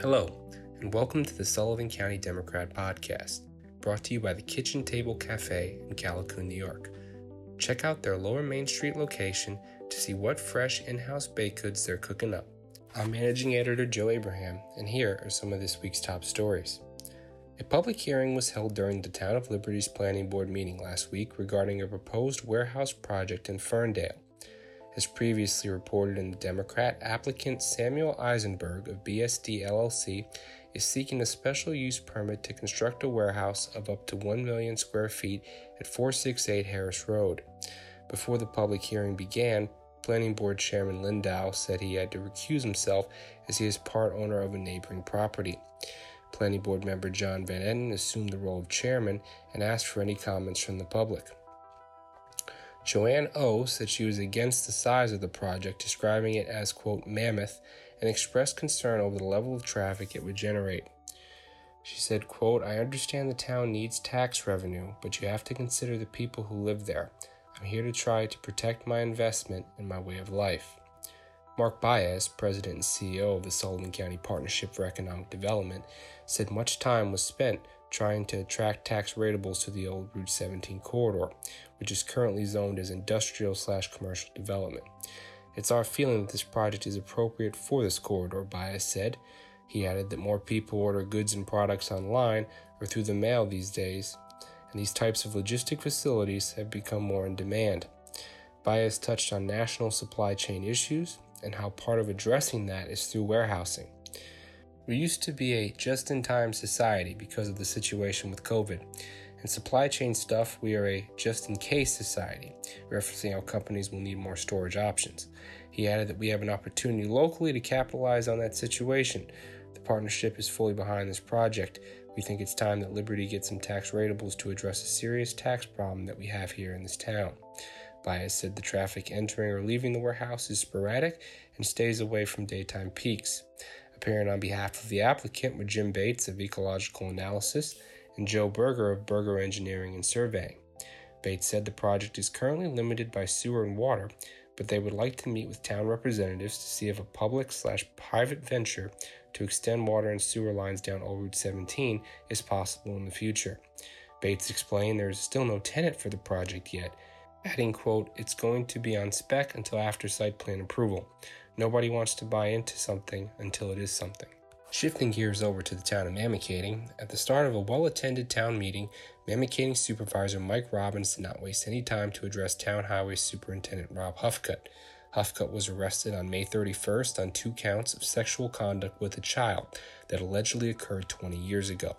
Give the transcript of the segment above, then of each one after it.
Hello, and welcome to the Sullivan County Democrat Podcast, brought to you by the Kitchen Table Cafe in Callicoon, New York. Check out their Lower Main Street location to see what fresh in house baked goods they're cooking up. I'm managing editor Joe Abraham, and here are some of this week's top stories. A public hearing was held during the Town of Liberty's Planning Board meeting last week regarding a proposed warehouse project in Ferndale. As previously reported in the Democrat, applicant Samuel Eisenberg of BSD LLC is seeking a special use permit to construct a warehouse of up to 1 million square feet at 468 Harris Road. Before the public hearing began, Planning Board Chairman Lindau said he had to recuse himself as he is part owner of a neighboring property. Planning Board member John Van Eden assumed the role of chairman and asked for any comments from the public. Joanne O said she was against the size of the project, describing it as, quote, mammoth, and expressed concern over the level of traffic it would generate. She said, quote, I understand the town needs tax revenue, but you have to consider the people who live there. I'm here to try to protect my investment and my way of life. Mark Baez, president and CEO of the Sullivan County Partnership for Economic Development, said much time was spent trying to attract tax ratables to the old Route 17 corridor, which is currently zoned as industrial slash commercial development. It's our feeling that this project is appropriate for this corridor, Baez said. He added that more people order goods and products online or through the mail these days, and these types of logistic facilities have become more in demand. Baez touched on national supply chain issues and how part of addressing that is through warehousing. We used to be a just in time society because of the situation with COVID. In supply chain stuff, we are a just in case society, referencing how companies will need more storage options. He added that we have an opportunity locally to capitalize on that situation. The partnership is fully behind this project. We think it's time that Liberty gets some tax ratables to address a serious tax problem that we have here in this town. Baez said the traffic entering or leaving the warehouse is sporadic and stays away from daytime peaks. Appearing on behalf of the applicant were Jim Bates of Ecological Analysis and Joe Berger of Berger Engineering and Surveying. Bates said the project is currently limited by sewer and water, but they would like to meet with town representatives to see if a public slash private venture to extend water and sewer lines down Old Route 17 is possible in the future. Bates explained there is still no tenant for the project yet, adding, quote, it's going to be on spec until after site plan approval. Nobody wants to buy into something until it is something. Shifting gears over to the town of Mamakating, at the start of a well attended town meeting, Mamakating Supervisor Mike Robbins did not waste any time to address Town Highway Superintendent Rob Huffcutt. Huffcutt was arrested on May 31st on two counts of sexual conduct with a child that allegedly occurred 20 years ago.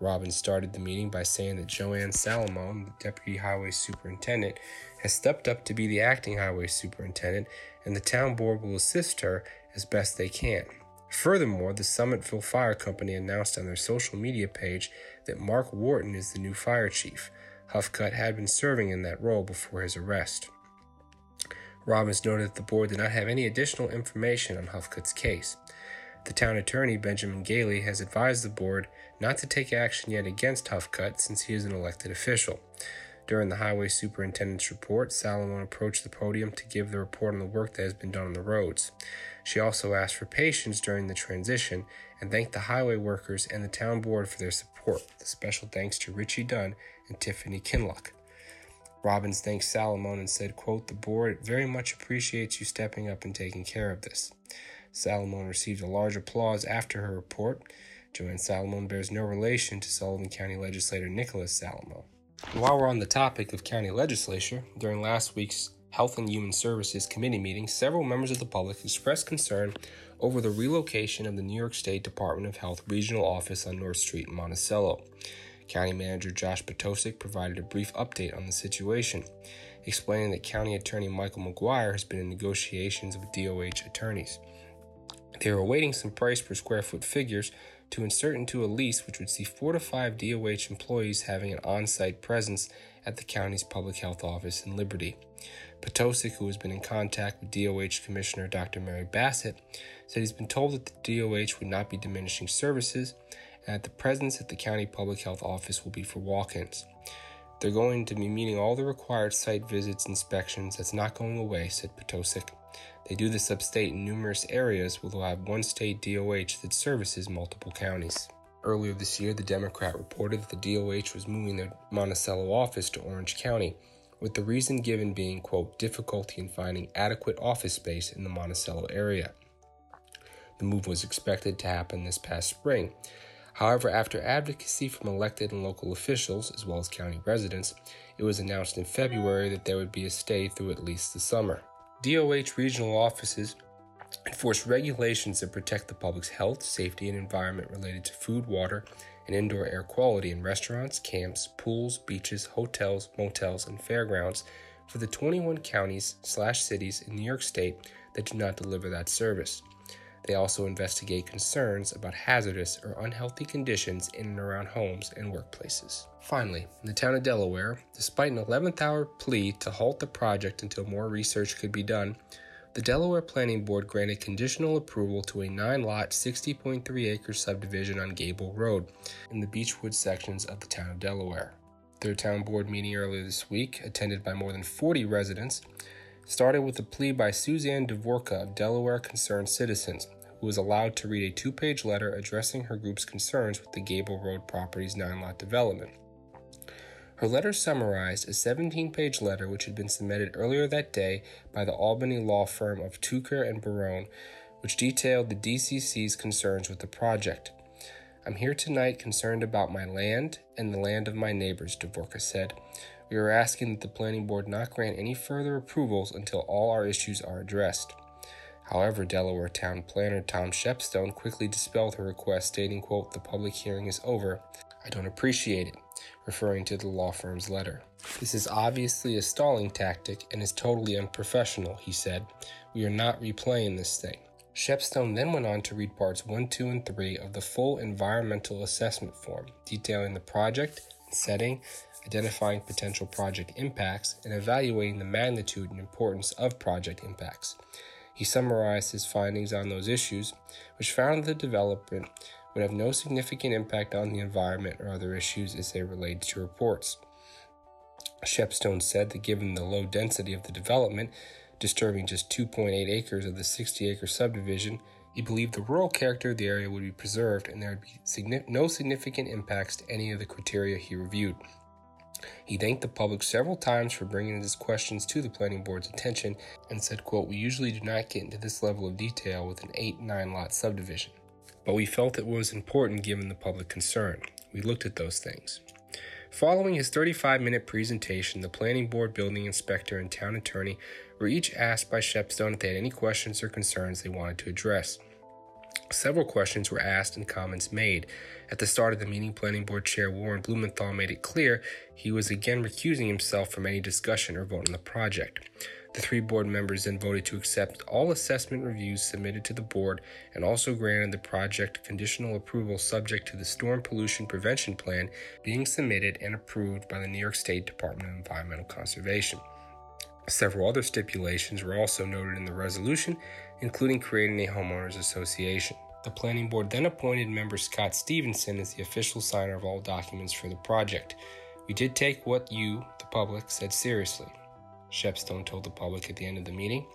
Robbins started the meeting by saying that Joanne Salamone, the deputy highway superintendent, has stepped up to be the acting highway superintendent, and the town board will assist her as best they can. Furthermore, the Summitville Fire Company announced on their social media page that Mark Wharton is the new fire chief. Huffcutt had been serving in that role before his arrest. Robbins noted that the board did not have any additional information on Huffcutt's case. The town attorney, Benjamin Gailey, has advised the board not to take action yet against Huffcutt since he is an elected official. During the highway superintendent's report, Salamone approached the podium to give the report on the work that has been done on the roads. She also asked for patience during the transition and thanked the highway workers and the town board for their support. The special thanks to Richie Dunn and Tiffany Kinlock. Robbins thanked Salamone and said, quote, The board very much appreciates you stepping up and taking care of this. Salamone received a large applause after her report. Joanne Salamone bears no relation to Sullivan County legislator Nicholas Salomone. While we're on the topic of county legislature, during last week's Health and Human Services Committee meeting, several members of the public expressed concern over the relocation of the New York State Department of Health regional office on North Street in Monticello. County Manager Josh Potosek provided a brief update on the situation, explaining that County Attorney Michael McGuire has been in negotiations with DOH attorneys. They are awaiting some price per square foot figures to insert into a lease which would see four to five DOH employees having an on site presence at the county's public health office in Liberty. Potosek, who has been in contact with DOH Commissioner Dr. Mary Bassett, said he's been told that the DOH would not be diminishing services and that the presence at the county public health office will be for walk ins. They're going to be meeting all the required site visits, inspections. That's not going away, said Potosek. They do this upstate in numerous areas where they'll have one state DOH that services multiple counties. Earlier this year, the Democrat reported that the DOH was moving their Monticello office to Orange County, with the reason given being, quote, difficulty in finding adequate office space in the Monticello area. The move was expected to happen this past spring. However, after advocacy from elected and local officials, as well as county residents, it was announced in February that there would be a stay through at least the summer. DOH regional offices enforce regulations that protect the public's health, safety, and environment related to food, water, and indoor air quality in restaurants, camps, pools, beaches, hotels, motels, and fairgrounds for the 21 counties slash cities in New York State that do not deliver that service. They also investigate concerns about hazardous or unhealthy conditions in and around homes and workplaces. Finally, in the town of Delaware, despite an 11th hour plea to halt the project until more research could be done, the Delaware Planning Board granted conditional approval to a 9 lot, 60.3 acre subdivision on Gable Road in the Beechwood sections of the town of Delaware. Their town board meeting earlier this week, attended by more than 40 residents, started with a plea by Suzanne Dvorka of Delaware Concerned Citizens, who was allowed to read a two page letter addressing her group's concerns with the Gable Road property's nine lot development. Her letter summarized a 17 page letter which had been submitted earlier that day by the Albany law firm of Tucker and Barone, which detailed the DCC's concerns with the project. I'm here tonight concerned about my land and the land of my neighbors, Dvorka said. We are asking that the planning board not grant any further approvals until all our issues are addressed. However, Delaware town planner Tom Shepstone quickly dispelled her request, stating, quote, The public hearing is over. I don't appreciate it, referring to the law firm's letter. This is obviously a stalling tactic and is totally unprofessional, he said. We are not replaying this thing. Shepstone then went on to read parts 1, 2, and 3 of the full environmental assessment form, detailing the project, setting, identifying potential project impacts, and evaluating the magnitude and importance of project impacts. He summarized his findings on those issues, which found that the development would have no significant impact on the environment or other issues as they relate to reports. Shepstone said that given the low density of the development, disturbing just 2.8 acres of the 60 acre subdivision, he believed the rural character of the area would be preserved and there would be no significant impacts to any of the criteria he reviewed. He thanked the public several times for bringing his questions to the planning board's attention and said, quote, We usually do not get into this level of detail with an 8 9 lot subdivision, but we felt it was important given the public concern. We looked at those things. Following his 35 minute presentation, the planning board, building inspector, and town attorney were each asked by Shepstone if they had any questions or concerns they wanted to address. Several questions were asked and comments made. At the start of the meeting, Planning Board Chair Warren Blumenthal made it clear he was again recusing himself from any discussion or vote on the project. The three board members then voted to accept all assessment reviews submitted to the board and also granted the project conditional approval subject to the Storm Pollution Prevention Plan being submitted and approved by the New York State Department of Environmental Conservation. Several other stipulations were also noted in the resolution, including creating a homeowners association. The planning board then appointed member Scott Stevenson as the official signer of all documents for the project. We did take what you, the public, said seriously, Shepstone told the public at the end of the meeting.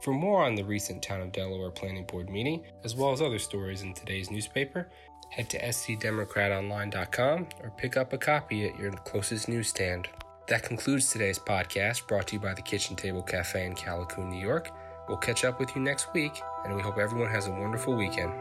For more on the recent Town of Delaware Planning Board meeting, as well as other stories in today's newspaper, head to scdemocratonline.com or pick up a copy at your closest newsstand. That concludes today's podcast brought to you by the Kitchen Table Cafe in Callicoon, New York. We'll catch up with you next week, and we hope everyone has a wonderful weekend.